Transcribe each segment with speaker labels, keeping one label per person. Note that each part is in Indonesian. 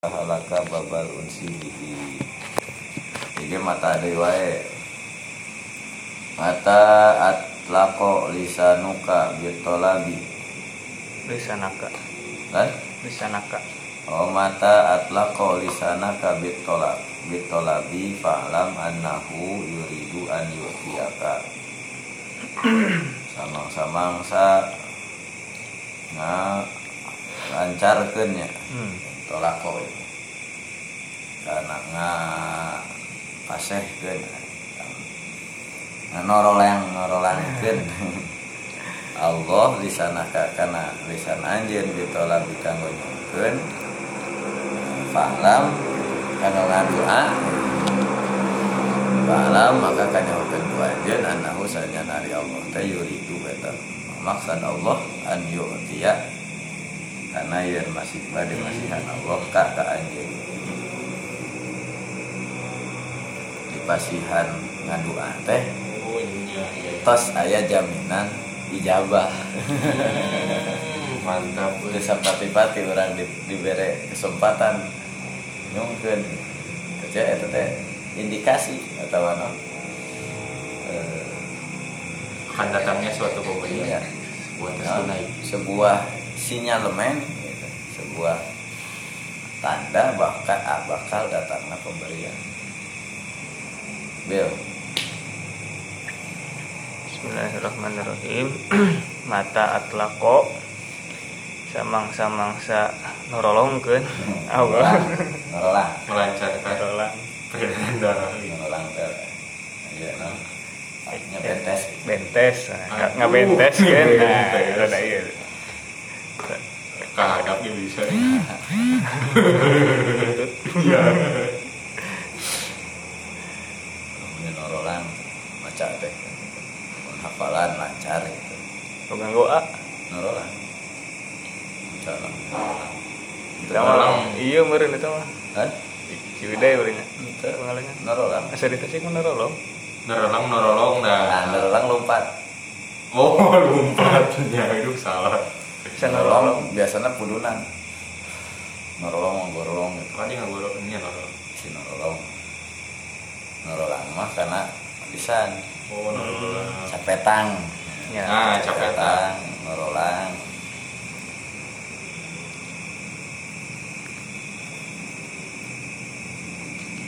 Speaker 1: halaka babal unsi bihi Jadi mata deui wae. Mata atlaqo lisanuka bitolabi
Speaker 2: lisanaka
Speaker 1: kan
Speaker 2: lisanaka
Speaker 1: oh mata atlaqo lisanaka bitolab bitolabi fa'lam annahu yuridu an yutiyaka. Samang-samang sa nga lancarkeun nya.
Speaker 2: Hmm.
Speaker 1: Tolako itu karena nga pasehkeun nga noroleng norolangkeun Allah lisanaka kana lisan anjeun ditolak kanggo nyungkeun fa'lam kana ngadua fa'lam maka kanyahokeun ku anjeun annahu sanya nari Allah. Teh yuridu eta maksud Allah an yu'tiya karena yang masih bade masihan Allah kak ka anjeun dipasihan ngadua teh
Speaker 3: Oh iya iya.
Speaker 1: tos aya jaminan ijabah
Speaker 3: Mantap.
Speaker 1: udah sapati-pati orang di, dibere kesempatan nyungkeun kerja eta teh indikasi atau mana eh,
Speaker 3: Akan datangnya suatu pemberian
Speaker 1: iya,
Speaker 3: buat
Speaker 1: nah,
Speaker 3: tunai.
Speaker 1: sebuah sinyalemen gitu, sebuah tanda bahkan ah, bakal datangnya pemberian. Bill.
Speaker 2: Bismillahirrahmanirrahim. Mata atlako samang-samangsa norolongkeun. Allah
Speaker 1: ngerolang
Speaker 3: Melancarkan
Speaker 2: norolong
Speaker 3: peredaran darah.
Speaker 1: ngerolang teh iya no? Nya bentes.
Speaker 2: bentes. Nah,
Speaker 3: Aduh,
Speaker 2: nggak bentes kan? nah rada ieu
Speaker 3: Kehadapnya bisa.
Speaker 2: Iya.
Speaker 1: Kemudian norolang maca teh hafalan lancar gitu.
Speaker 2: Bukan goa
Speaker 1: norolang maca lang norolang Itu
Speaker 2: Tama
Speaker 3: Norolong.
Speaker 2: iya meureun eta mah.
Speaker 1: Kan
Speaker 2: ciudeui urang
Speaker 1: itu
Speaker 2: pengalengan
Speaker 1: norolang
Speaker 2: asa ditasik mah norolong
Speaker 3: Nerolong nerolong
Speaker 1: nah
Speaker 3: dah.
Speaker 1: norolang lompat.
Speaker 3: Oh lompatnya itu salah.
Speaker 2: Norolong
Speaker 1: biasanya pudunan norolong gorolong gitu.
Speaker 3: Kau dia nggak boleh ini nerolong.
Speaker 1: si norolong. Norolang mah karena lisan
Speaker 3: Oh nerolong.
Speaker 1: capetang
Speaker 2: ya.
Speaker 3: Ah capetang.
Speaker 1: norolang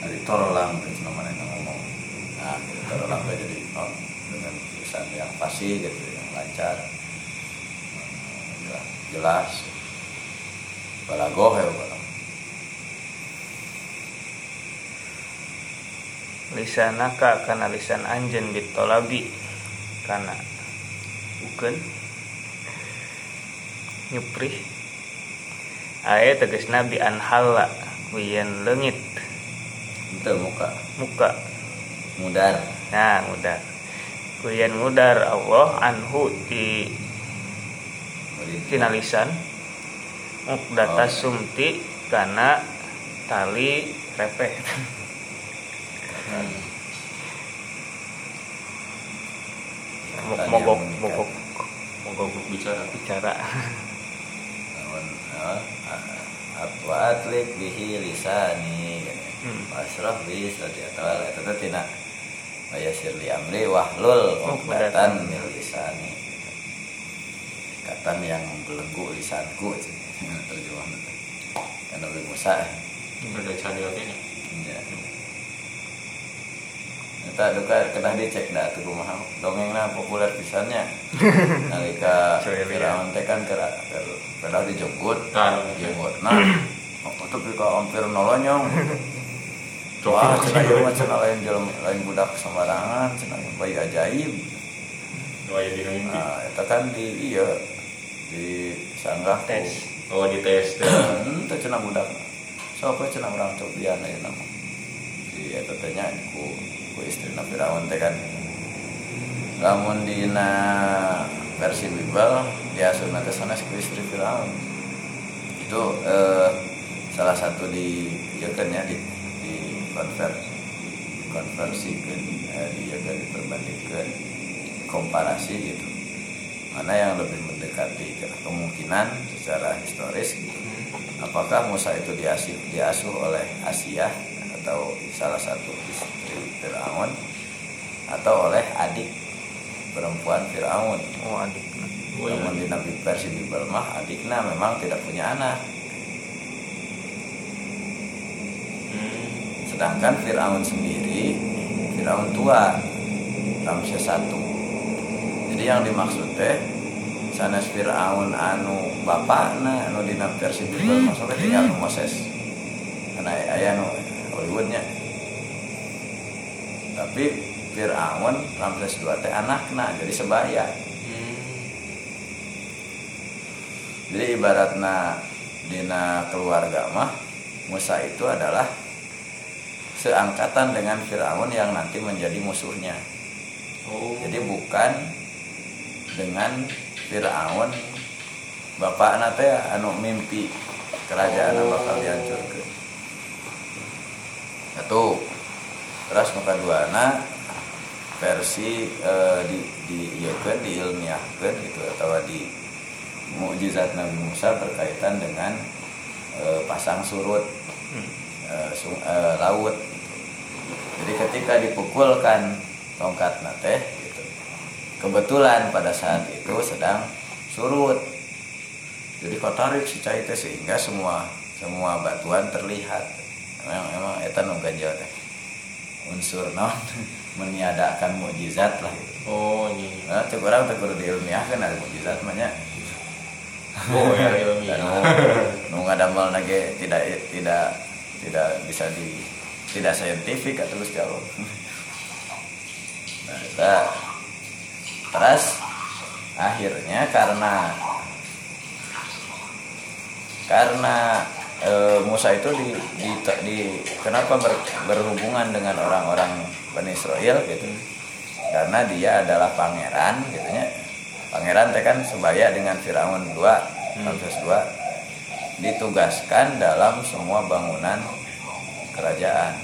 Speaker 1: Ari torolang itu namanya yang ngomong. Nah torolang jadi oh, dengan tulisan yang fasih gitu yang lancar. Hmm, jelas. Balagoh ya balagoh
Speaker 2: lisanaka kana lisan anjeun bitolabi kana ukeun nyuprih. Aya tegasna bi anhala wian leungit.
Speaker 1: Itu muka.
Speaker 2: Muka.
Speaker 1: Mudar.
Speaker 2: Nah mudar. Wian mudar Allah anhu di tina lisan
Speaker 1: Oh.
Speaker 2: sumti kana tali repeh
Speaker 1: Tadi
Speaker 2: mogok mogok
Speaker 3: Mogok bicara.
Speaker 2: bicara
Speaker 1: namun atwa atlik bihi lisani
Speaker 2: Hmm.
Speaker 1: pasrah bis tadi atau itu teh tina bayasir li amri wahlul
Speaker 2: Oh,
Speaker 1: uqdatan min lisani ikatan yang belenggu lisanku terjemah kan Nabi Musa
Speaker 3: Ada cari nih.
Speaker 1: ya Eta duka kena dicek dah tuh rumah. Dongengna populer pisannya. Nalika. Firaun teh kan kera kera dijemput
Speaker 3: Kan.
Speaker 1: jenggotna untuk kita hampir nolonyong. Wah cenah ieu mah cenah lain jelema lain budak sembarangan cenah ieu bayi ajaib.
Speaker 3: Doa ya di mimpi.
Speaker 1: nah itu kan di iya di sanggah
Speaker 2: Tes.
Speaker 3: Oh di tes.
Speaker 1: Hmm, teu cenah budak siapa cenah orang cobian aja nama. Di eta teh nya ku ku istrina Firaun teh kan. Lamun dina versi Bible dia sunat sanes ku istri Firaun. Itu eh, salah satu di ya kan ya di di konver konversikan eh, di ya kan diperbandingkan komparasi gitu mana yang lebih mendekati ke kemungkinan secara historis gitu apakah Musa itu diasuh, diasuh oleh Asia atau salah satu istri Firaun atau oleh adik perempuan Firaun.
Speaker 2: oh adik
Speaker 3: Oh, iya.
Speaker 1: Namun di Nabi versi Bible mah adiknya memang tidak punya anak.
Speaker 3: Hmm.
Speaker 1: Sedangkan Firaun sendiri Firaun tua Ramses satu. Jadi yang dimaksud teh sanes Firaun anu bapakna anu dina versi Bible masuk tinggal nu Moses. Karena aya nu Hollywoodnya. Tapi Firaun Ramses II teh anakna jadi sebaya.
Speaker 3: Hmm.
Speaker 1: Jadi ibaratna dina keluarga mah Musa itu adalah seangkatan dengan Firaun yang nanti menjadi musuhnya.
Speaker 3: Oh.
Speaker 1: Jadi bukan dengan Firaun bapak nate anu mimpi kerajaan
Speaker 3: Oh.
Speaker 1: bakal dihancurkan. Satu. Terus muka dua versi eh, di di ieukeun, diilmiahkeun gitu atau di mukjizat Nabi Musa berkaitan dengan eh, pasang surut eh, sung- eh, laut. Jadi ketika dipukulkan tongkat nate. Kebetulan pada saat itu sedang surut. Jadi kotarik si cai teh sehingga semua semua batuan terlihat. Memang memang eta nu ganjel teh. Unsur non meniadakan mukjizat lah gitu.
Speaker 3: Oh, iya.
Speaker 1: Nah, cek orang teh kudu diilmiahkeun ada mukjizat mah nya.
Speaker 3: Oh, ya ilmiah.
Speaker 1: Dan nu ngadamel nage tidak tidak tidak bisa di tidak saintifik atau Gusti Allah. Nah, kita terus akhirnya karena karena eh, Musa itu di, di, di- kenapa ber- berhubungan dengan orang-orang Bani Israel gitu. Karena dia adalah pangeran gitu nya pangeran teh kan sebaya dengan Firaun dua Ramses dua ditugaskan dalam semua bangunan kerajaan.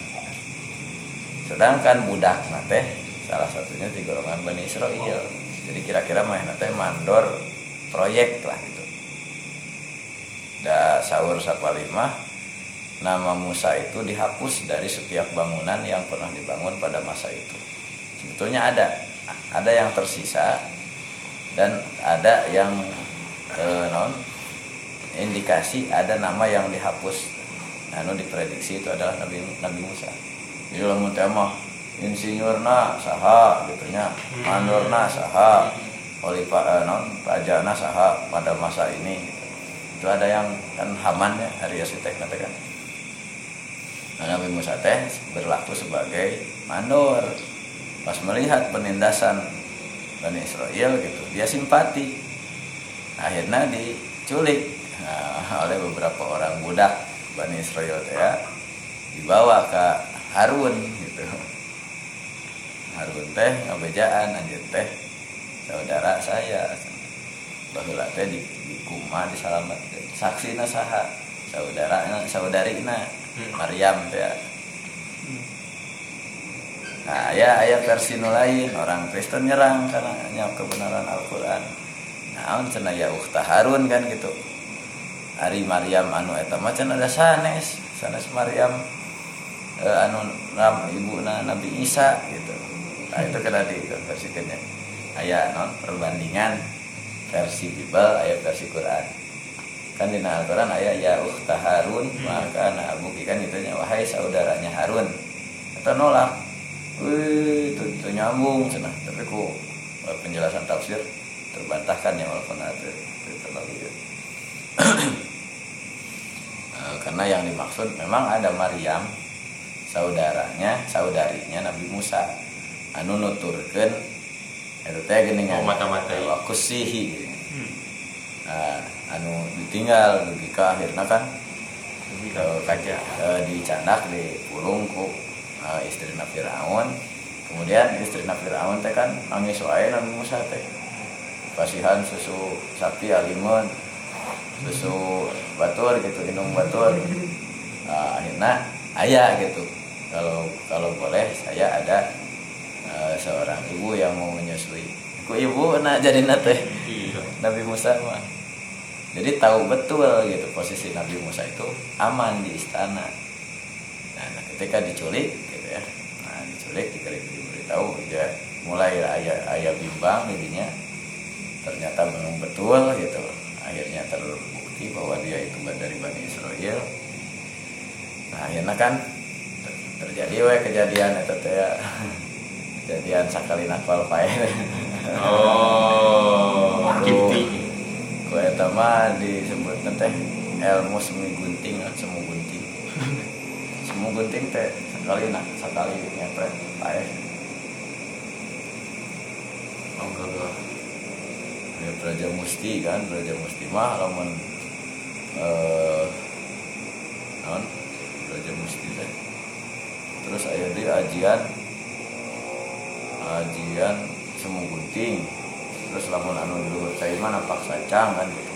Speaker 1: Sedangkan budak teh salah satunya di golongan Bani Israel jadi kira-kira mah teh mandor proyek lah gitu. Da sahur sapalima nama Musa itu dihapus dari setiap bangunan yang pernah dibangun pada masa itu. Sebetulnya ada ada yang tersisa dan ada yang eh, non indikasi ada nama yang dihapus. Anu diprediksi itu adalah Nabi Nabi Musa. Jadi lamun mah insinyurna saha gitu nya. Mandorna saha. Khalifah eh, non rajana saha pada masa ini. Itu ada yang kan Haman ya hari arsitek nanti kan. Nah, Nabi Musa teh berlaku sebagai mandor. Pas melihat penindasan Bani Israel gitu dia simpati. Akhirnya diculik. Nah, oleh beberapa orang budak Bani Israel teh ya dibawa ke Harun gitu Harun teh ngabejaan anjir teh saudara saya bahula teh di, di kuma disalamat saksi saha saudara saudarina
Speaker 3: Hmm.
Speaker 1: Maryam teh ya. Nah, ya ayat versi nu lain orang Kristen nyerang karena nyam kebenaran Al-Qur'an. Nah, cenah ya ukhta Harun kan gitu. Ari Maryam anu eta mah cenah ada sanes, sanes Maryam eh, anu nam ibuna Nabi Isa gitu. Nah, itu kena dikonversikannya. Aya non perbandingan versi Bible aya versi Quran. Kan di Al-Quran aya ya ukhta Harun maka nah abuki kan itu nya wahai saudaranya Harun. Kita nolak Wih, itu, itu nyambung cenah. Tapi ku eh, penjelasan tafsir terbantahkan ya walaupun ada itu terlalu ya. Eh, Karena yang dimaksud memang ada Maryam saudaranya, saudarinya Nabi Musa anu nuturkeun eta teh geuning
Speaker 3: Oh, mata-matai.
Speaker 1: wa kusihi. Nah, anu ditinggal dugi ka akhirna kan eh, kaja eh, dicanak dikurung ku eh, istri Firaun. Kemudian istri Firaun teh kan nangis wae Nabi Musa teh. Pasihan susu sapi alimun susu batur gitu minum batur. Nah, akhirnya ayah gitu. Kalau kalau boleh saya ada eh, seorang ibu yang mau menyusui. Ku ibu nak jadi nate
Speaker 3: Iya.
Speaker 1: Nabi Musa mah. Jadi tahu betul gitu posisi Nabi Musa itu aman di istana. Nah, nah, ketika diculik gitu ya. Nah diculik diberitahu dia mulai ayah ayah bimbang jadinya. Ternyata memang betul gitu. Akhirnya terbukti bahwa dia itu dari Bani Israel. Nah akhirnya kan ter- terjadi we kejadian itu ya. kejadian sakali nakal pae
Speaker 3: Oh, Kipti.
Speaker 1: ku eta mah disebut teh ilmu semi gunting lah, semu gunting. Semu gunting teh sekali nak sekali ngepret pae
Speaker 3: Oh, enggak, enggak.
Speaker 1: ya Braja Musti kan Braja Musti mah lamun eh naon? Braja Musti teh. Terus aya deui ajian ajian semu gunting terus lamun anu di luhur cai mah nampak sacang kan gitu.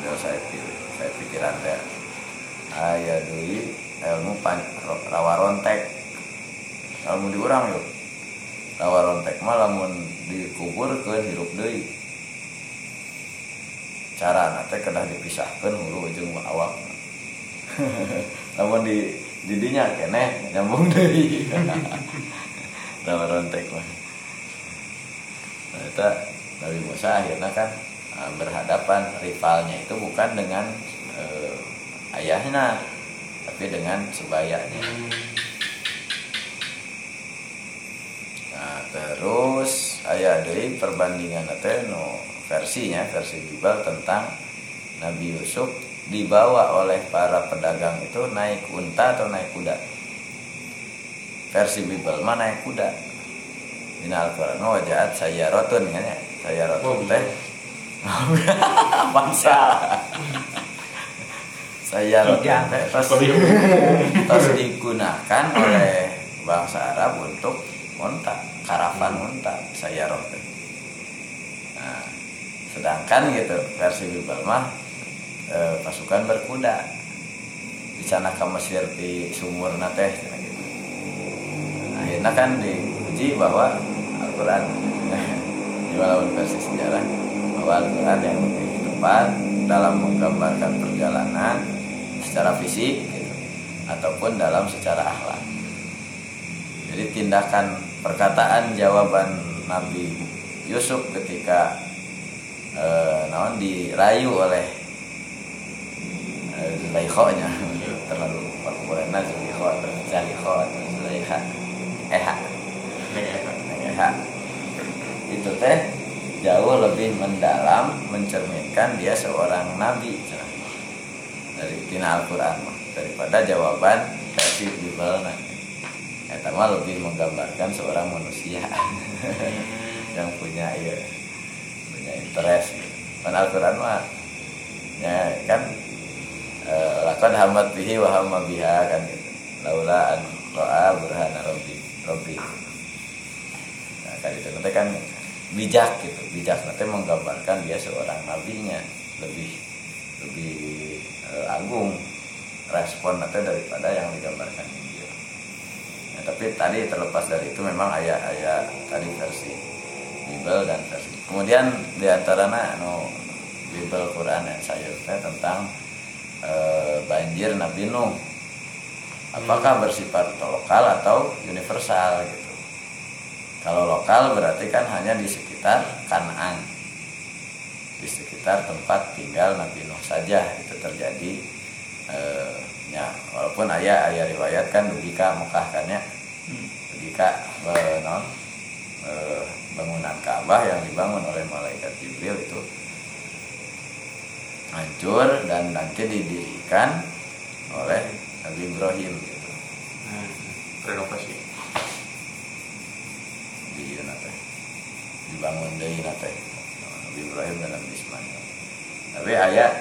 Speaker 1: Beliau saya pilih saya pikiran teh aya deui ilmu pan, rawa rontek. Ilmu di urang yuk. Rawa rontek mah lamun dikuburkeun hirup deui. Cara nanti kedah dipisahkan hulu ujung awak. Namun di didinya kene nyambung dari nama rontek mah ternyata Nabi Musa akhirnya kan eh, berhadapan rivalnya itu bukan dengan eh, ayahnya tapi dengan sebayanya Nah, terus aya dari perbandingan no versinya versi Bible tentang Nabi Yusuf dibawa oleh para pedagang itu naik unta atau naik kuda. Versi Bible mah naik kuda. Dina Al-Qur'an mah wajahat sayyarotun kan ya. Sayyarotun
Speaker 3: Oh,
Speaker 1: teh bangsa. Sayyarotun teh tos tos digunakan oleh bangsa Arab untuk unta, karavan unta, sayyarah teh. Nah, sedangkan gitu versi Bible mah eh, pasukan berkuda di sana ke Mesir di sumur teh akhirnya kan diuji bahwa Al-Quran walaupun versi sejarah bahwa Al-Quran yang lebih tepat dalam menggambarkan perjalanan secara fisik gitu, ataupun dalam secara akhlak. Jadi tindakan perkataan jawaban Nabi Yusuf ketika eh, naon dirayu oleh eh, Zulaikha-nya terlalu perkumpulannya Zulaikha atau Zalikha atau Zulaikha
Speaker 3: Eka.
Speaker 1: Eha itu teh jauh lebih mendalam mencerminkan dia seorang nabi dari tina Al-Quran daripada jawaban versi Bible nanti Eta mah lebih menggambarkan seorang manusia yang punya ya, punya interest gitu. Kan Al-Quran mah ya kan eh, lakon hamad bihi wa hamma biha kan gitu. Laula an ro'a burhana rabbi rabbi. Nah, kan itu nanti kan bijak gitu. Bijak nanti menggambarkan dia seorang nabinya lebih lebih eh, agung respon nanti daripada yang digambarkan Injil. Ya, tapi tadi terlepas dari itu memang ayat-ayat tadi versi Bible dan versi. Kemudian di antaranya anu Bible Quran dan saya tentang eh, banjir Nabi Nuh. Apakah bersifat lokal atau universal gitu? Kalau lokal berarti kan hanya di sekitar Kanaan, di sekitar tempat tinggal Nabi Nuh saja itu terjadi. Eh, ya walaupun ayah ayah riwayat kan dugi ka Mekah kan ya eh, non eh, bangunan Ka'bah yang dibangun oleh malaikat Jibril itu hancur dan nanti didirikan oleh Nabi Ibrahim. Gitu
Speaker 3: Hmm, renovasi.
Speaker 1: di nate dibangun dari nate Nabi Ibrahim dan Nabi Ismail. Tapi ayat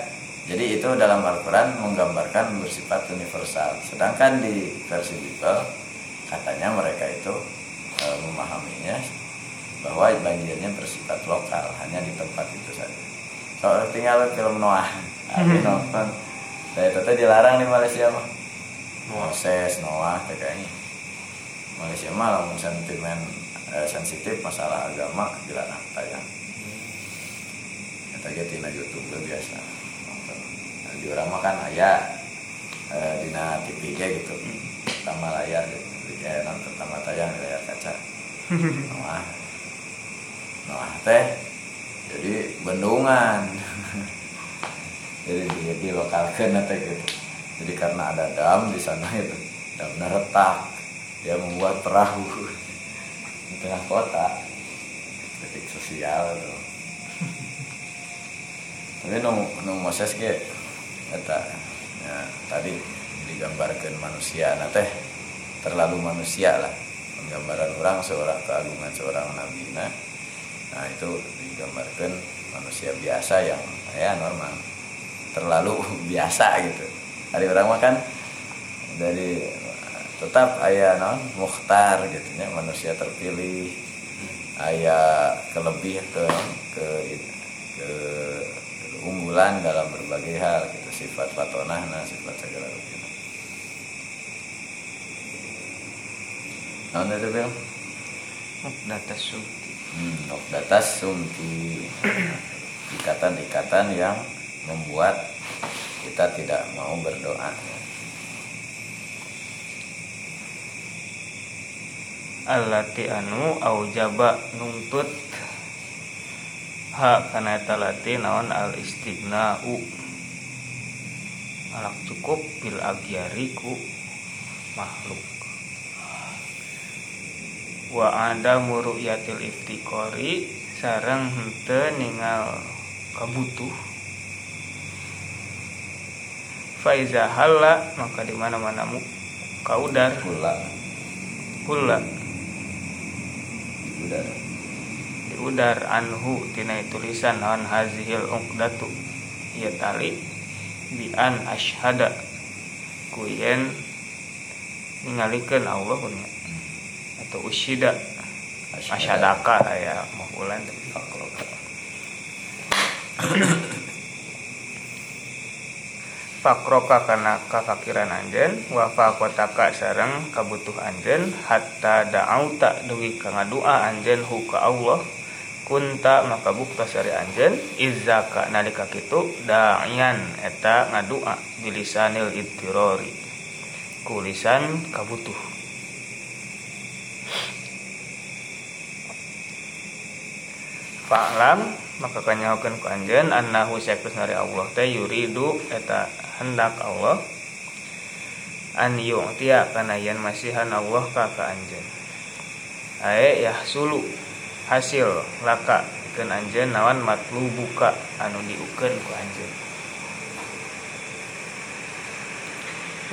Speaker 1: jadi itu dalam Al-Quran menggambarkan bersifat universal. Sedangkan di versi Bible katanya mereka itu e, memahaminya bahwa banjirnya bersifat lokal hanya di tempat itu saja. Soal tinggal film Noah ada nonton. Saya tetap dilarang di Malaysia mah Moses Noah kayaknya. Malaysia mah lamun sentimen eh, sensitif masalah agama dilarang tayang eta ge tina YouTube biasa. Nonton. Nah, di urang mah kan aya eh, dina TV ge gitu. Tambah layar gitu. Ya nonton tambah tayang di layar kaca. Noah Noah teh. Jadi bendungan. Jadi di, di teh gitu jadi karena ada dam di sana itu damnya retak. Dia membuat perahu di tengah kota. Titik sosial tuh tapi nu nu Moses ge eta ya, tadi digambarkan manusia. Nah teh terlalu manusia lah. Penggambaran orang seorang keagungan seorang nabi nah. Nah itu digambarkan manusia biasa yang ya normal. Terlalu biasa gitu hari orang mah kan dari tetap ayah non mukhtar gitu ya manusia terpilih. Ayah kelebih ke ke ke unggulan dalam berbagai hal gitu sifat fatonah nah sifat segala rutin nah itu bil
Speaker 2: data sumti.
Speaker 1: Hmm, datas sumti. Ikatan-ikatan yang membuat kita tidak mau berdoa.
Speaker 2: Allati anu aujaba nuntut. Ha kana eta lati naon al istighna'u alak cukup bil agyari ku makhluk. Wa ada muruyatil iftikori sareng henteu ningal kabutuh faiza halla maka di mana mana mu kaudar.
Speaker 1: Gula
Speaker 2: hula
Speaker 1: udah
Speaker 2: diudar anhu tina tulisan naon hazihil uqdatu. Ieu tali bi an asyhada kuyen ningalikeun Allah punya. Atau usyida asyadaka aya mafulan fakroka kana kafakiran anjen wa fakotaka sareng kabutuh anjen hatta da'auta dugi ka ngadua anjen hu ka Allah kunta maka bukta sari anjen izzaka nalika kitu da'ian eta ngadua bilisanil ittirori kulisan kabutuh. Fa'lam maka kanyahokeun ku anjeun annahu sakus nari Allah teh yuridu eta hendak Allah an yu'tiya kana yen masihan Allah ka ka anjeun. Ae yahsulu hasil laka keun anjeun nawan matlubuka anu diukeun ku anjeun.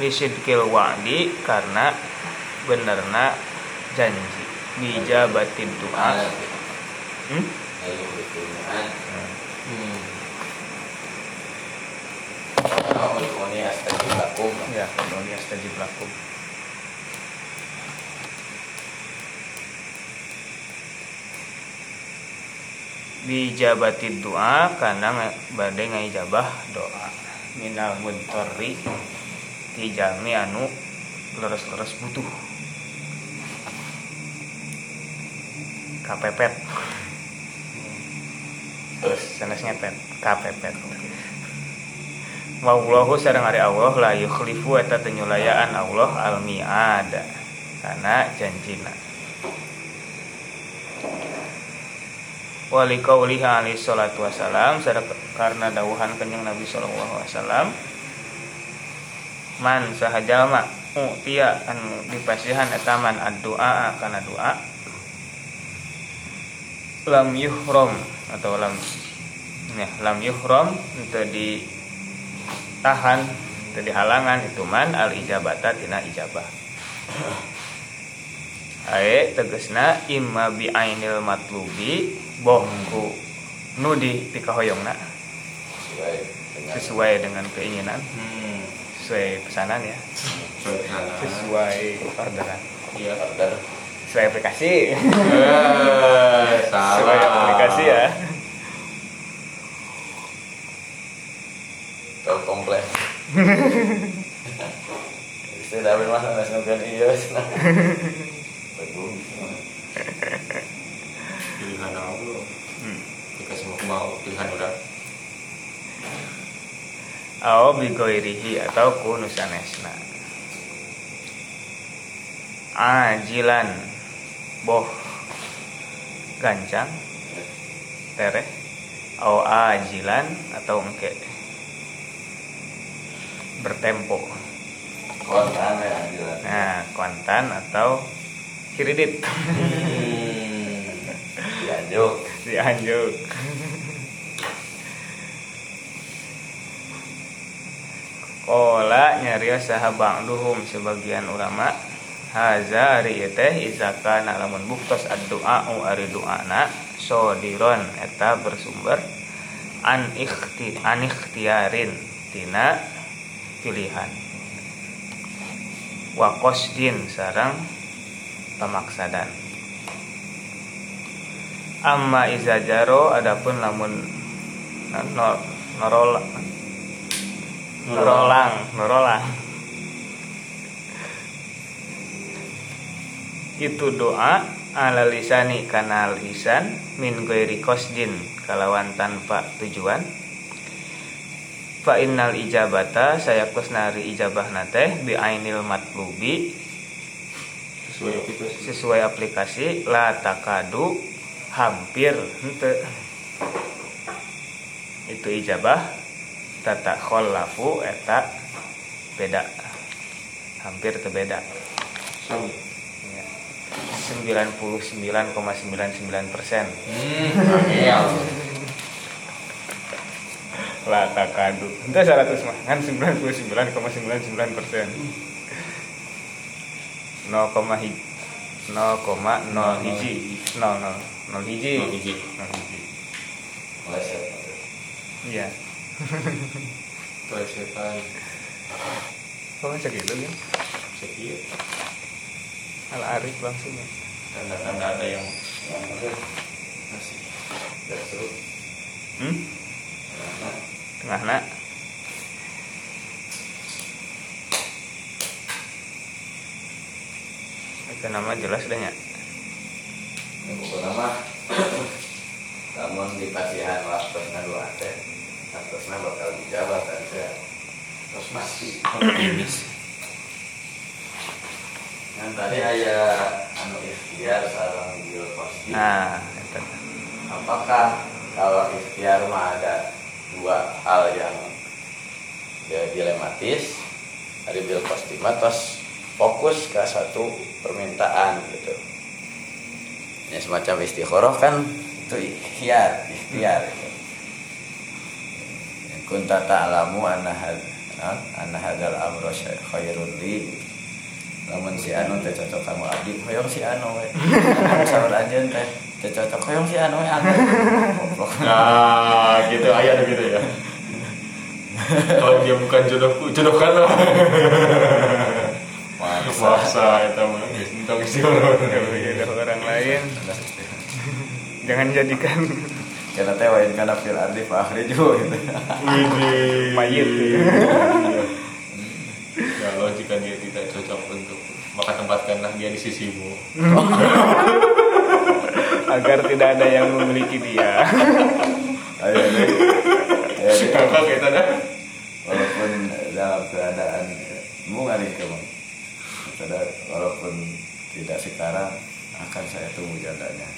Speaker 2: Lisidkil wa'di karena benerna janji. Bijabatin doa. Hmm?
Speaker 3: Hmm.
Speaker 1: Ini astajib lakum
Speaker 2: ya lakum doa karena badai ngajabah doa minal muntori ti jami anu leres-leres butuh kapepet terus sanes ngepet kapepet. Wallahu sareng ari Allah la yukhlifu eta tenyulayaan Allah al mi'ad kana janjina Wali qaulihi alaihi salatu wasalam sareng karena dawuhan kanjeng Nabi sallallahu alaihi man sahajalma utia anu dipasihan eta man ad-du'a kana doa lam yuhram atau lam ya, lam yuhram untuk di tahan itu dihalangan itu man al ijabata tina ijabah. Ae tegesna imma bi ainil matlubi bohku nudi pikahoyongna
Speaker 1: sesuai dengan
Speaker 2: sesuai dengan keinginan.
Speaker 3: Hmm.
Speaker 2: sesuai pesanan ya.
Speaker 3: Sesuai
Speaker 2: orderan.
Speaker 3: Iya.
Speaker 1: order
Speaker 2: sesuai aplikasi
Speaker 3: Eh, salah.
Speaker 2: sesuai aplikasi ya
Speaker 1: tahu komplain Istri tapi mah nggak nugan iya bagus
Speaker 3: Pilihan aku.
Speaker 2: Hmm.
Speaker 3: Jika semua mau pilihan udah.
Speaker 2: au bigoirihi atau ku nu sanesna ajilan boh. Gancang. Tereh. Au ajilan atau engke. Bertempo.
Speaker 1: Kontan ya jelas
Speaker 2: nah kontan atau kiridit.
Speaker 1: Hmm. dianjuk.
Speaker 2: Dianjuk. Kola nyarios sahabang duhum sebagian ulama Haza ari ieu teh izaka lamun buktos ad-du'a ari doana sodiron eta bersumber an ikhti an ikhtiarin tina pilihan. Wa qasdin sarang pamaksadan amma iza jaro adapun lamun no, norol norolang norolang itu doa ala lisani kana lisan min ghairi qasdin kalawan tanpa tujuan. Fa innal ijabata saya kusnari ijabah nate bi ainil matlubi
Speaker 3: sesuai aplikasi.
Speaker 2: sesuai aplikasi la takadu hampir henteu. Itu ijabah tata khallafu eta beda. Hampir teu beda. 99,99 persen.
Speaker 3: Hmm
Speaker 2: lah takadu itu 100 mah kan 99,99 persen. 0, hi 0,0 hiji. 0 0 0 hiji.
Speaker 3: Nol hiji.
Speaker 2: 0 hiji. Iya.
Speaker 3: Plesetan.
Speaker 2: Kok bisa gitu kan
Speaker 3: sekian
Speaker 2: al arif langsung ya
Speaker 3: tanda-tanda ada yang
Speaker 1: yang masih. Tidak seru.
Speaker 2: Hmm? tengah nak itu nama jelas dah ya
Speaker 1: buku nama. Namun di pasihan dua teh atasnya bakal dijabat aja terus
Speaker 3: optimis
Speaker 1: yang tadi ayah anu ikhtiar sarang bil pasti
Speaker 2: nah itu.
Speaker 1: Apakah kalau ikhtiar mah ada dua hal yang ya, dilematis? Ada bil postima terus fokus ke satu permintaan gitu. Ini semacam istikharah kan? Itu ikhtiar ikhtiar. Gitu. Ya, kunta ta'lamu anna had anna hadzal amra khairun li lamun si anu teh cocok kamu abdi hoyong si anu we. Saur anjeun teh. Teh cocok. Hoyong si anu we goblok.
Speaker 3: Nah gitu. Ayah ada gitu ya. Kalau dia bukan jodohku jodohkanlah
Speaker 1: maksa.
Speaker 3: Maksa itu mah. Geus entong isi orang
Speaker 2: lain. Jangan jadikan.
Speaker 1: Karena teh wain kana fil ardi fa akhriju gitu.
Speaker 3: Widih.
Speaker 2: Mayit.
Speaker 3: Jika dia tidak cocok untuk maka tempatkanlah dia di sisimu.
Speaker 2: agar tidak ada yang memiliki dia
Speaker 1: ayo
Speaker 3: Kakak kita dah.
Speaker 1: walaupun dalam keadaan nih kamu Sadar, walaupun tidak sekarang akan saya tunggu jandanya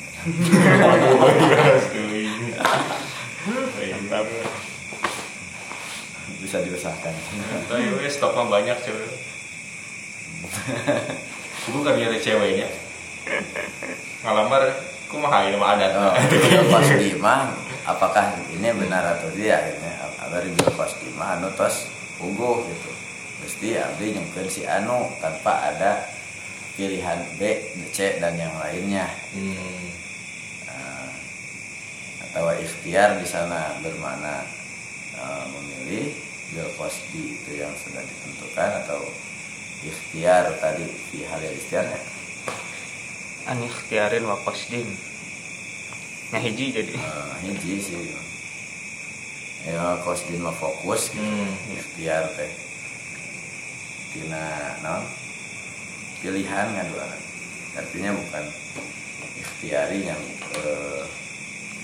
Speaker 3: Mantap.
Speaker 1: bisa diusahakan
Speaker 3: Tapi wes stok banyak cewek. Aku kan nyari ceweknya. Ngalamar, aku mah hai nama adat.
Speaker 1: oh, bil postima apakah ini benar atau tidak gitu ya agar bil postima anu tos unggul gitu mesti abdi nyemkeun si anu tanpa ada pilihan B, C dan yang lainnya
Speaker 3: Hmm.
Speaker 1: Nah, atau ikhtiar di sana bermakna eh, memilih bil qasdi itu yang sudah ditentukan atau ikhtiar tadi di hal yang ikhtiarnya
Speaker 2: an ikhtiarin wa qasdin. Nah hiji jadi.
Speaker 1: Eh, hiji sih. Ya qasdin mah fokus.
Speaker 3: Hmm.
Speaker 1: ikhtiar teh. Tina non pilihan kan dua. Artinya bukan ikhtiari yang eh,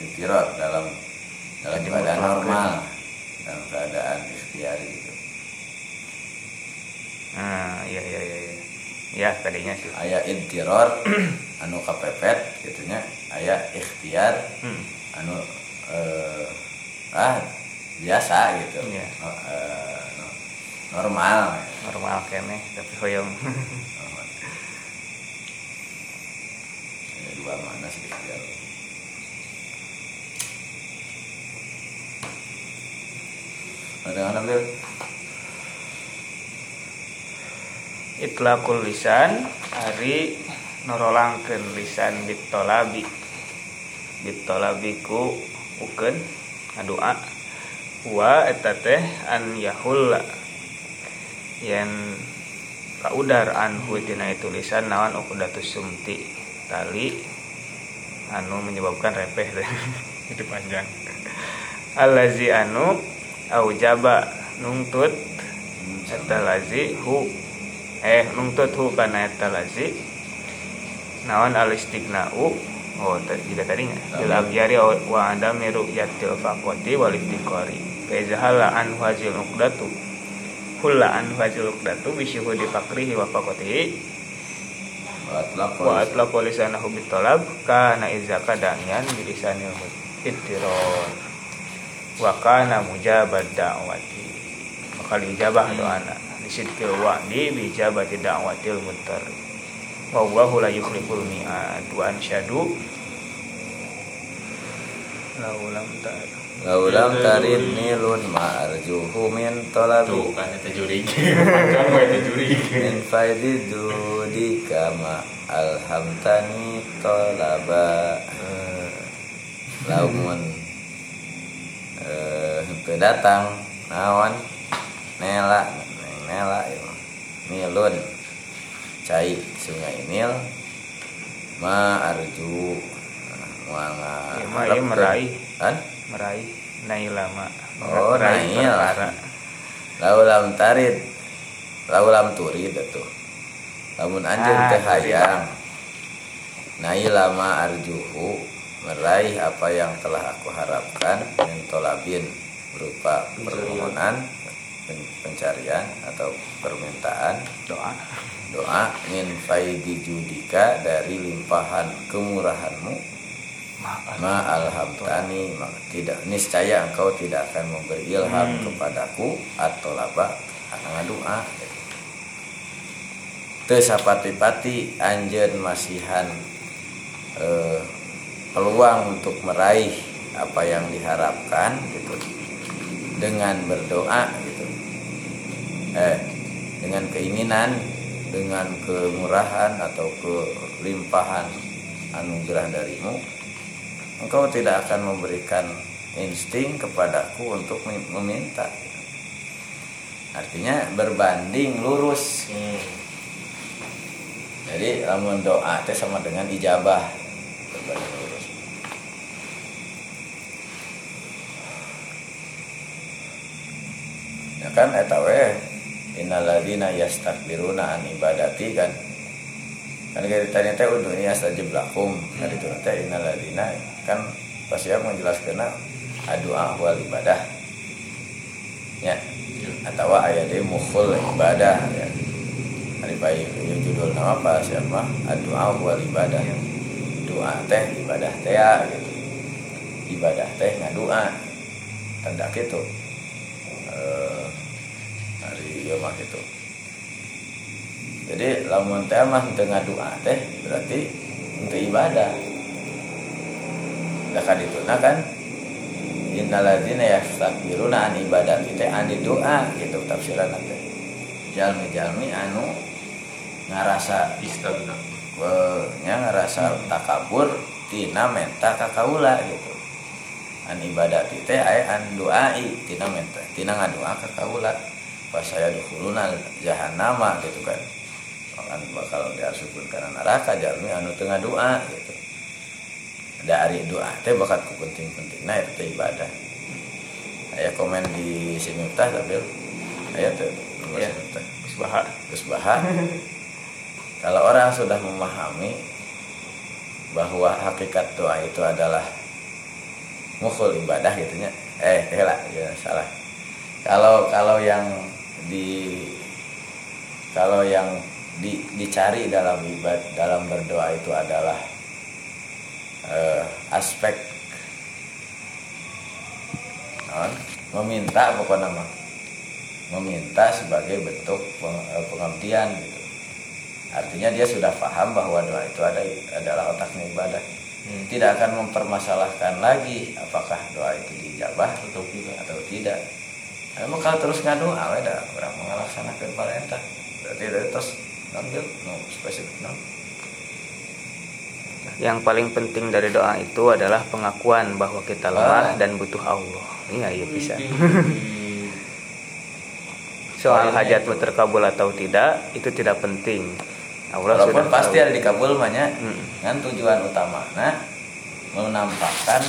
Speaker 1: ikhtiar dalam dalam keadaan normal. dalam keadaan ikhtiari
Speaker 2: nah iya iya iya iya. Ya tadinya sih.
Speaker 1: Aya intiror anu kapepet gitunya. Aya ikhtiar
Speaker 2: hmm.
Speaker 1: anu eh, ah biasa gitu.
Speaker 2: Iya.
Speaker 1: No- eh, no- normal.
Speaker 2: Normal kene tapi hoyong.
Speaker 1: Ada dua mana sih ikhtiar? Ada yang
Speaker 2: itlaqul lisan ari norolangkeun lisan bitolabi bitolabi ku ukeun ngadua. Wa eta teh an yahulla. Yen kaudar anhu tina itu lisan naon uqdatus sumti tali anu menyebabkan repeh teh. Itu panjang. Allazi anu aujaba nungtut eta lazi hu eh nungtut hu kana eta lazi naon alistigna'u oh jika tadi nggak bil agyari wa adami ru'yatil faqati wal iftiqari fa izahala an wajil uqdatu hulla an wajil uqdatu bi syuhudi faqrihi wa faqatihi wa atlaqu lisanahu bitolab. Kana izaka danian bilisanil ittiron wa kana mujabad da'wati. Bakal ijabah doana disidkil wa'di bi ijabati da'watil mutar wa huwa la yukhliful mi'ad wa ansyadu laulam ta'ala.
Speaker 1: Laulam tarid nilun ma'arjuhu min tolabi
Speaker 3: tuh kan itu jurig panjang mah itu jurig
Speaker 1: Min faidi dudika ma alhamtani tolaba Eh, Laumun eh, datang Nawan Nela Nela ya. Nilun Cai sungai Nil. Ma arju.
Speaker 2: Ieu mah ieu meraih.
Speaker 1: Kan?
Speaker 2: meraih nailama
Speaker 1: Oh, nail. Laulam tarid. Laulam turid itu Lamun anjing
Speaker 2: Ah,
Speaker 1: teh
Speaker 2: turid.
Speaker 1: hayang. Nai lama arjuhu. Meraih apa yang telah aku harapkan. Min tolabin Berupa permohonan Pencarian Atau permintaan.
Speaker 2: Doa.
Speaker 1: Doa. Min faidi judika Dari limpahan kemurahanmu. Ma alhamtani maka tidak niscaya engkau tidak akan memberi ilham kepadaku atau laba akan doa. Tesapati-pati anjen masihan eh, peluang untuk meraih apa yang diharapkan gitu. Dengan berdoa gitu eh dengan keinginan dengan kemurahan atau kelimpahan anugerah darimu engkau tidak akan memberikan insting kepadaku untuk mem- meminta. Artinya berbanding lurus. Jadi lamun doa teh sama dengan ijabah. Berbanding lurus. Ya kan eta we innalladzina yastakbiruna an ibadati kan? Kan kita tanya teh udunya astajib lakum kan itu teh innalladzina kan pasti aku menjelaskan doa wal ibadah. Ya. Atau ayat dia mukhul ibadah ya. Hari baik yang judul nama apa siapa doa wal ibadah. Doa teh ibadah teh ya, gitu. Ibadah teh ngadua. Tanda gitu ieu mah gitu jadi lamun teh mah teu ngadua teh berarti untuk ibadah. Da kadituna kan? Innalladzina yastakbiruna an ibadati teh an doa gitu tafsiran teh. Jalmi-jalmi anu ngarasa
Speaker 3: istagna
Speaker 1: nya ngarasa takabur tina menta ka kaula gitu. An ibadati teh aya an doai tina menta tina ngadoa ka kaula pas saya dukhuluna jahannama gitu kan. Kan bakal diasupkeun kana neraka jalmi anu teu ngadoa gitu. Dari doa teh bakat ku penting-pentingna itu teh ibadah. Aya komen di sini tah tapi aya teh
Speaker 2: Iya. Bisbaha.
Speaker 1: Gus Baha kalau orang sudah memahami bahwa hakikat doa itu adalah mukul ibadah gitunya. Eh lah ya, salah. Kalau kalau yang di kalau yang di, dicari dalam ibad dalam berdoa itu adalah eh, aspek non, meminta pokoknya mah meminta sebagai bentuk peng- eh, pengabdian gitu artinya dia sudah paham bahwa doa itu ada adalah otaknya ibadah
Speaker 3: Hmm.
Speaker 1: tidak akan mempermasalahkan lagi apakah doa itu dijabah
Speaker 3: Atau tidak.
Speaker 1: atau tidak Emang kalau terus ngadu awe dah orang melaksanakan perintah berarti itu terus ngambil no spesifik no
Speaker 2: Yang paling penting dari doa itu adalah pengakuan bahwa kita lemah dan butuh Allah. Iya, iya bisa. Soal hajatmu terkabul atau tidak itu tidak penting. Allah
Speaker 1: walaupun
Speaker 2: sudah
Speaker 1: pasti
Speaker 2: tahu.
Speaker 1: ada dikabul banyak
Speaker 2: Mm.
Speaker 1: kan tujuan utama nah menampakkan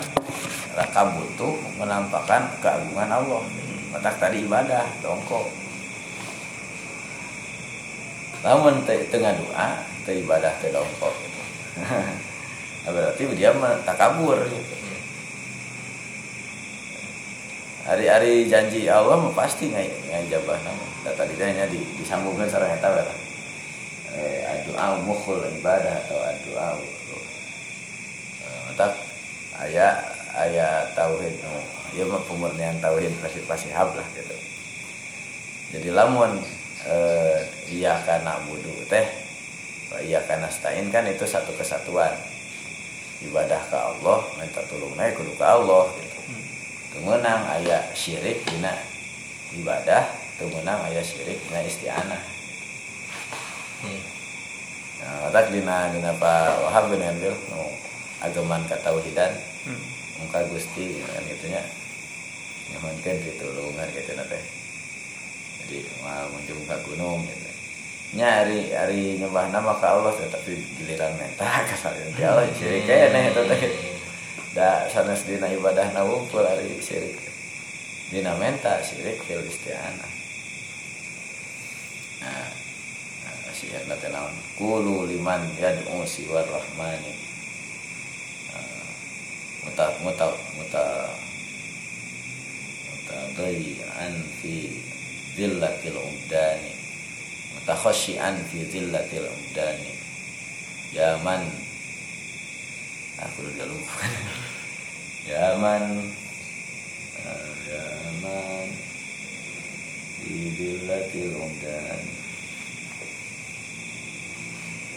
Speaker 1: raka butuh menampakkan keagungan Allah matak tadi ibadah dongko namun te- tengah doa te ibadah te dongko. Nah, berarti dia mah takabur gitu. hari-hari janji Allah mah pasti ngai ngai jabah nama tadi hanya di, disambungkan sarang eta lah eh, doa mukhul ibadah atau doa tak ayat ayat tauhid nu ya mah pemurnian tauhid pasti pasti hab lah gitu. Jadi lamun eh, iya kana budu teh iya kana stain kan itu satu kesatuan. Ibadah ke Allah minta tolong naik kudu ke Allah gitu. Kemenang ayat syirik dina. Ibadah kemenang ayat syirik dina isti'anah.
Speaker 3: Hmm.
Speaker 1: Nah, otak dina dina Pak Wahab bin Emil nu agaman katauhidan
Speaker 2: Hmm.
Speaker 1: Muka Gusti kan gitunya. Nyamankeun pitulungan gitu teh jadi mau menuju ke gunung gitu. Nyari hari nyembah nama ke Allah tetapi giliran minta ke salin ya Allah syirik kayak nih itu teh da sanes dina ibadah nawumpul hari syirik. Dina minta syirik fil isti'anah. Nah nasihat nanti naon kulu liman yad'u siwar rahmani. Ah, muta muta muta mutadayyan fi zillatil umdani. Mutakhasyian fi zillatil umdani. Yaman aku udah lupa. Yaman ah, yaman fi zillatil umdani.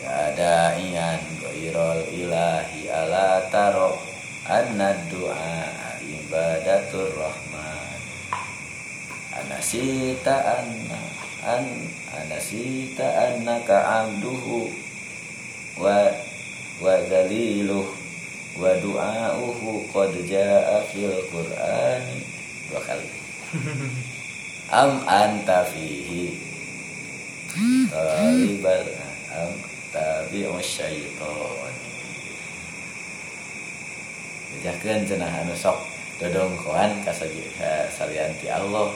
Speaker 1: Ya da'iyan ghairul ilahi ala taro anna du'a ibadatur rahman. Anasita anna an anasita annaka abduhu wa wa zaliluh wa du'auhu qad ja'a fil qur'ani dua kali am anta fihi? Talibal am tabi'u syaiton Jakeun cenah anu sok dodongkoan ka saji- ka salian ti Allah.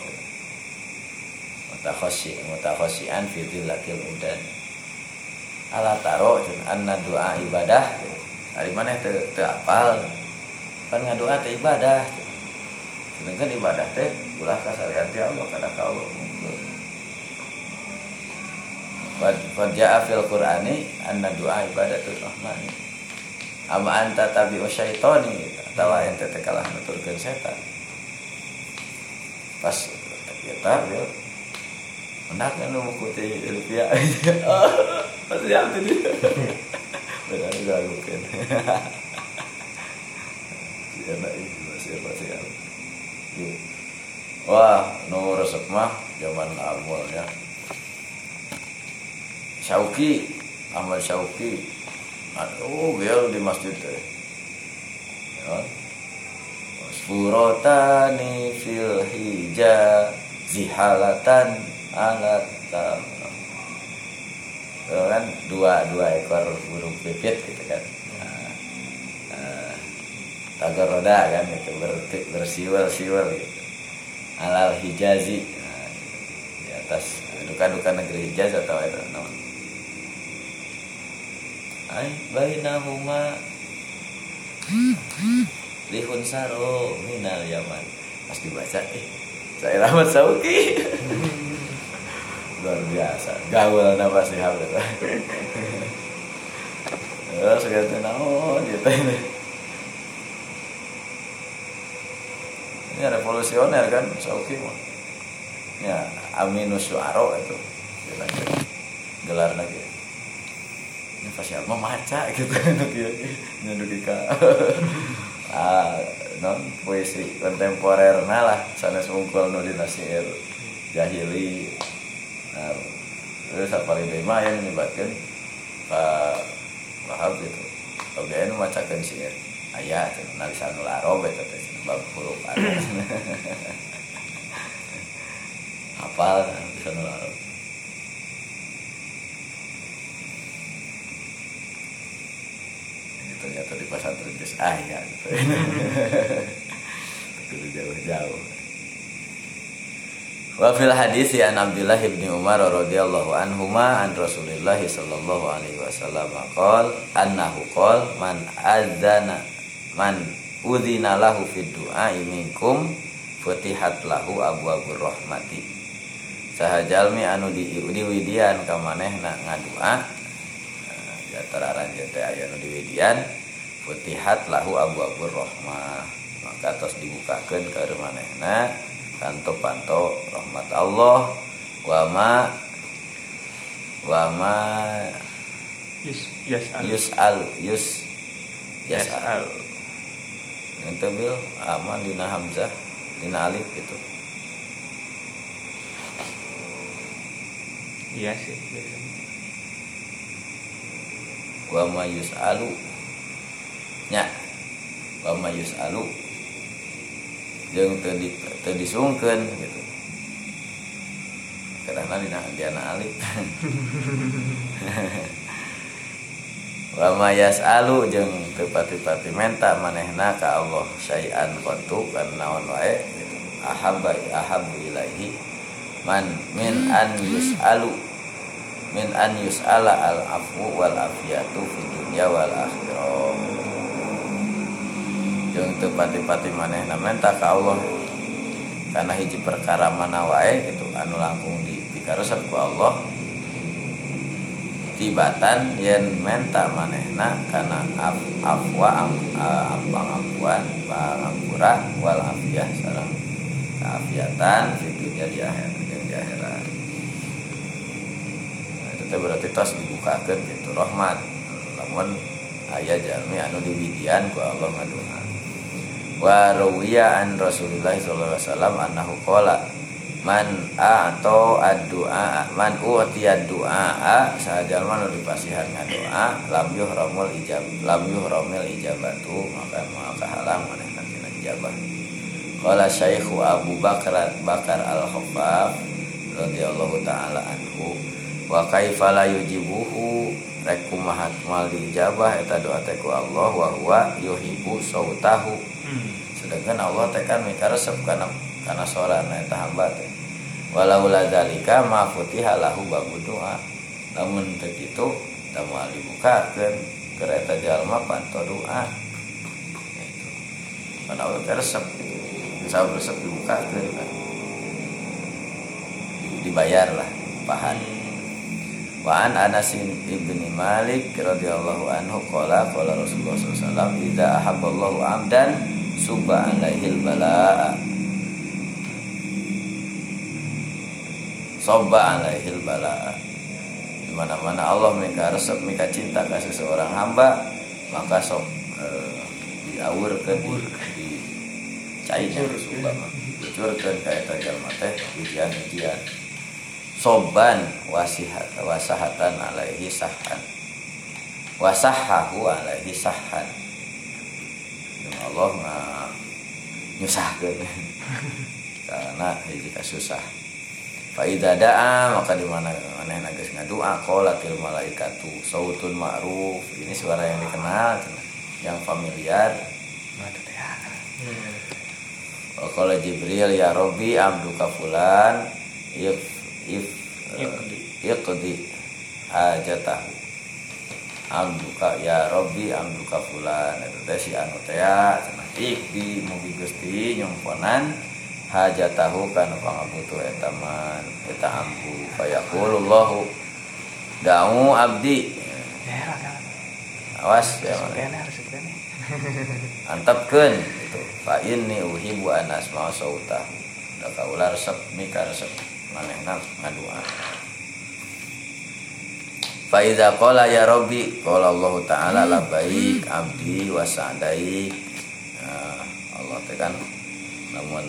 Speaker 1: Mutakhasyi mutakhasyian fi dhillatil udan. Ala taro cenah anna doa ibadah. Hari mana teu teu apal? Kan ngadoa teh ibadah. Sedangkan ibadah teh ulah ka salian ti Allah kada ka Allah Qad ja'a Qur'ani anna du'a ibadatul rahmani. Ama anta tabi'u syaitani atawa ente teh kalah nuturkeun setan. Pas kita ya hendak nu mengikuti rupiah. Pasti ya tadi. Benar juga mungkin. Ya ini masih masih ya. Wah, nu resep mah zaman awalnya. Syauki Ahmad Syauki aduh beliau di masjid teh Spurotani fil hija zihalatan alat kan dua dua ekor burung pipit gitu kan. Nah, nah, tagar roda kan itu ber, bersiwel siwel gitu. Alal hijazi. Nah, di atas duka-duka negeri Hijaz atau itu namanya ay bainahuma lihun saro minal yaman. Pas dibaca eh saya Rahmat Sauki. Luar biasa. Gaul apa sih hal itu terus gitu naon gitu. Ini ini revolusioner kan Sauki mah. Ya Aminus Suaro itu. Gelar lagi ini pasti apa maca gitu nyanduki ka ah non puisi kontemporer lah sana sungkul nu dina syair jahili. Nah terus apa lagi? Mah yang menyebabkan Pak Wahab gitu. Oke nu macakeun syair aya cenah lisanul arab eta teh bab huruf hafal lisanul arab ternyata di pasar terus ayah gitu. Kudu jauh-jauh. Wa fil hadis an Abdullah bin Umar radhiyallahu anhuma an Rasulillah sallallahu alaihi wasallam qol annahu qol man adzana man udzina lahu fid du'a minkum futihat lahu abwaabur rahmati. Sahajalmi anu di diwidian ka manehna ngadua jatara ranjeun teh aya nu diwidian futihat lahu abwaabur rahmah maka tos dibukakeun ka manehna kanto panto rahmat Allah wa ma wa ma
Speaker 2: Yus yas'al.
Speaker 1: yus'al yus yas'al
Speaker 2: Yas'al.
Speaker 1: yang tebil aman dina hamzah dina alif gitu
Speaker 2: Iya sih. biasanya.
Speaker 1: Wa ma yus'alu. Nya. Wa ma yus'alu. Jeung teu di teu gitu. Karena dina diana alif wa ma yas'alu jeung teu pati-pati menta manehna ka Allah sayan qatu kan naon wae gitu. Ahabba ahabbu ilaihi man min an yus'alu min an yus'ala al afu wal afiyatu fi dunya wal akhirah jeung teu pati-pati manehna menta ka Allah. Karena hiji perkara mana wae itu anu langkung dipikaresep ku Allah. Tibatan yen menta manehna kana af, afwa am, a- ampang ampuan pangampura wal afiyah sareng kaafiatan fi dunya di jeung di akhirat Teh berarti tos dibukakeun gitu rahmat. Lamun aya jalmi anu diwidian ku Allah ngaduna. Wa rawiya an Rasulullah sallallahu alaihi wasallam annahu qala man a'to ad-du'a man utiya du'a sajalma nu dipasihan ngadoa lam yuhramul ijab lam yuhramil ijabatu maka maka halang manehna tina ijabah. Qala syaikhu Abu Bakar Bakar Al-Khaffaf radhiyallahu taala anhu wa kaifa la yujibuhu? Rek kumaha mal diijabah eta doa teh ku Allah wa huwa yuhibbu sautahu.
Speaker 2: Hmm.
Speaker 1: sedangkan Allah teh kan mikaresep kana kana sorana eta hamba teh. Walau la zalika ma futiha lahu babu doa. Namun teu kitu da moal dibukakeun kereta jalma panto doa. Itu kan Allah resep. Bisa resep dibukakeun kan. Dibayar lah pahan Wa an Anas ibn Malik radhiyallahu anhu qala qala Rasulullah sallallahu alaihi wasallam idza ahabballahu 'abdan subba alaihil balaa. Soba alaihil balaa. Di mana-mana Allah mika resep mika cinta ke seseorang hamba maka sok eh, diaurkeun di, di cairnya subba mah dicuurkeun ka eta jalma teh ujian-ujian soban wasihat wasahatan alaihi sahan. Wasahahu alaihi sahan. Yang Allah nga nyusahkeun. Karena hiji kasusah Faida da'a maka di mana mana nagas ngadua qolatil malaikatu sautun ma'ruf. Ini suara yang dikenal yang familiar. Wa qala Jibril ya Rabbi abduka fulan if if
Speaker 2: Iqdi.
Speaker 1: iqdi hajatahu. Amduka ya Rabbi amduka fulan. Itu teh si anu teh ya cenah ikdi mugi Gusti nyumponan hajatahu kana pangabutuh eta man eta ampu. Fayaqulullahu da'u abdi. Awas ya man antapkeun gitu fa inni uhibbu an asma'a sauta da kaula resep mika resep manehna ngadua. Fa idza qala ya rabbi qala Allah taala labaik abdi wa sa'daik nah, Allah teh kan namun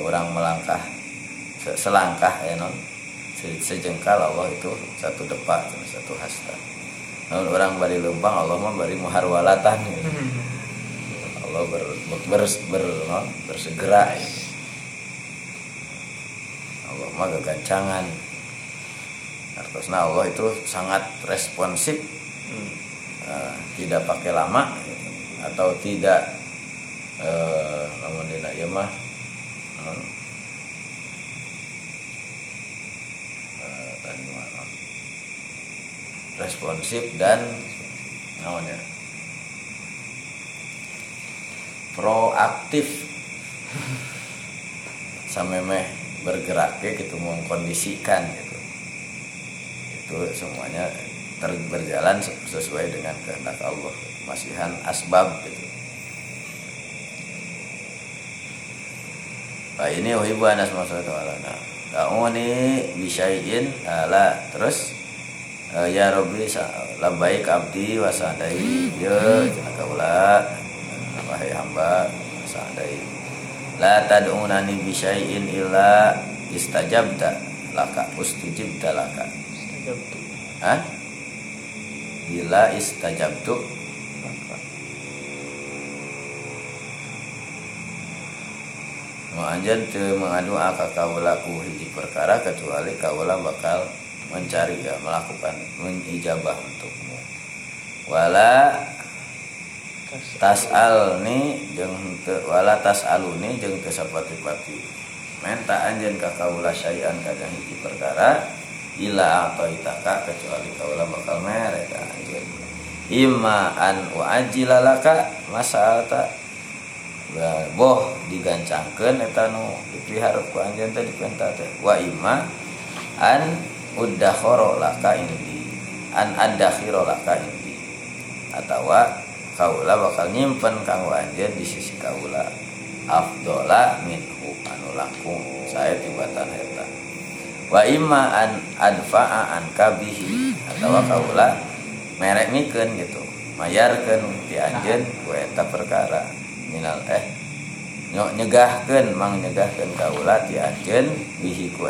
Speaker 1: orang melangkah se- selangkah ya non? Se- sejengkal Allah itu satu depak satu hasta. Namun orang bari lempang Allah mah bari muharwalatan gitu. Allah ber, ber, ber, ber, bersegera ya. Mah kegancangan artinya Allah itu sangat responsif eh, tidak pakai lama atau tidak eh, namun mah non, eh, tadi mah, responsif dan namanya proaktif. Sampai meh bergerak ke gitu mengkondisikan gitu. Itu semuanya ter- berjalan se- sesuai dengan kehendak Allah masihan asbab gitu. Nah ini uhibu anas maksudnya nah Da'uni bisyai'in ala terus eh, ya Rabbi labbaik abdi wa sa'dai ya cenah kaula eh, wahai hamba sa'dai la tad'unani bisyai'in illa istajabta laka ustujibta laka Hah? Bila istajabtu Mau anjen teu mengadu aka kaula ku hiji perkara kecuali kaula bakal mencari ya melakukan menijabah untukmu. Wala tasal ni jeung teu wala tasaluni jeung teu sapati-pati. Menta anjeun ka kaula sayan kana hiji perkara ila atau itaka kecuali kaula bakal mere ka anjeun. Imma an wa ajilalaka masalata boh digancangkeun eta nu dipelihara ku anjeun teh dipenta teh wa imma an uddakhara laka indi an addakhira laka indi atawa kaula bakal nyimpen kanggo anjeun di sisi kaula afdola minhu anu langkung saya tibatan eta. Wa imma an adfa'a an kabihi atawa kaula merek mikeun gitu. Mayarkeun ti anjeun ku perkara. Minal eh nyok nyegahkeun mang nyegahkeun kaula ti anjeun bihi ku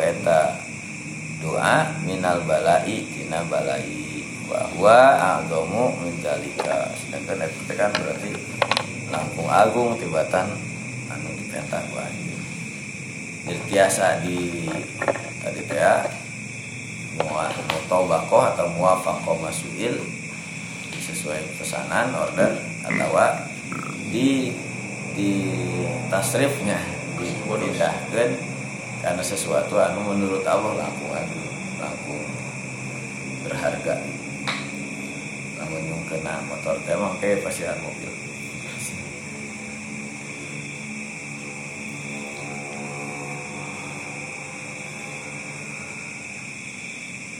Speaker 1: doa minal balai tina balai bahwa agomu menjalika sedangkan itu kan berarti langkung agung tibatan anu dipentah ku jadi biasa di tadi teh ya, mutobakoh atau muafaqoh masuil sesuai pesanan order atau di di tasrifnya. Dipindahkan karena sesuatu anu menurut Allah langkung agung langkung berharga yang kena motor. Emang kayak pasiran mobil.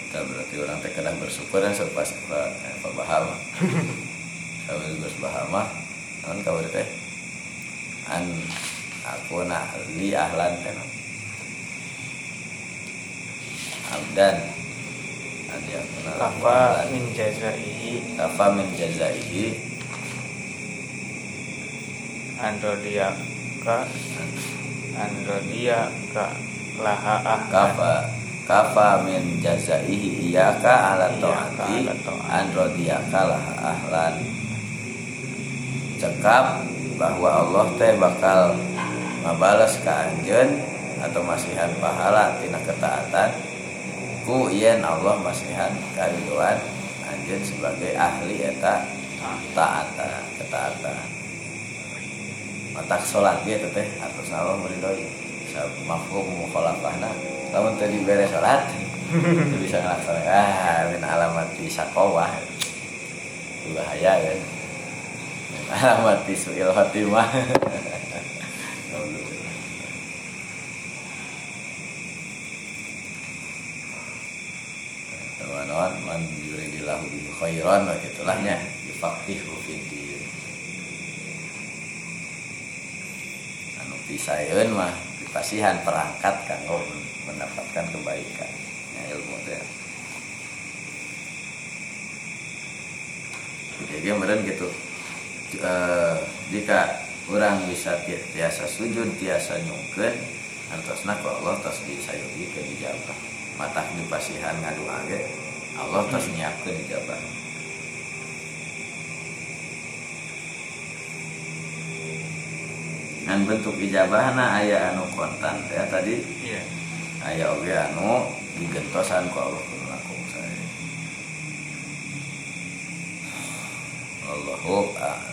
Speaker 1: Kita berarti orang teh kadang bersyukur dan serba serba bahama. Kalau berbahama non kau teh? An aku nak li ahlan kan abdan
Speaker 2: Kafa min jazaihi.
Speaker 1: Kafa min jazaihi.
Speaker 2: Androdia ka androdia ka laha ah.
Speaker 1: Kafa. Kafa min jazaihi. Iyaka ala
Speaker 2: Iyaka
Speaker 1: taati.
Speaker 2: ala taati.
Speaker 1: androdiyaka lah ahlan. Cekap bahwa Allah teh bakal ngabalas ke anjeun atau masihan pahala tina ketaatan ku yen Allah masihan kariduan anjeun sebagai ahli eta taata ketaatan. Matak salat gitu teh atus Allah meridoi. Mafhum mukhalafahna. Lamun tadi beres teu bisa ngelaksanakan. Ah min alamat di sakowah bahaya kan alamat di suil khairan wa gitulah nya yufaqihu fiddin anu pisayeun mah dipasihan perangkat kanggo mendapatkan kebaikan. Ya ilmu teh. Jadi kemudian gitu. Eh, jika orang bisa tiasa sujud tiasa nyungkeun antosna ku Allah tos disayugi ke dijabah. Matah dipasihan ngadu age Allah tos nyiapkeun dijabah ngan bentuk ijabahna aya anu kontan ya tadi.
Speaker 2: Iya.
Speaker 1: aya oge anu digentosan ku Allah langkung saya Allahu a'lam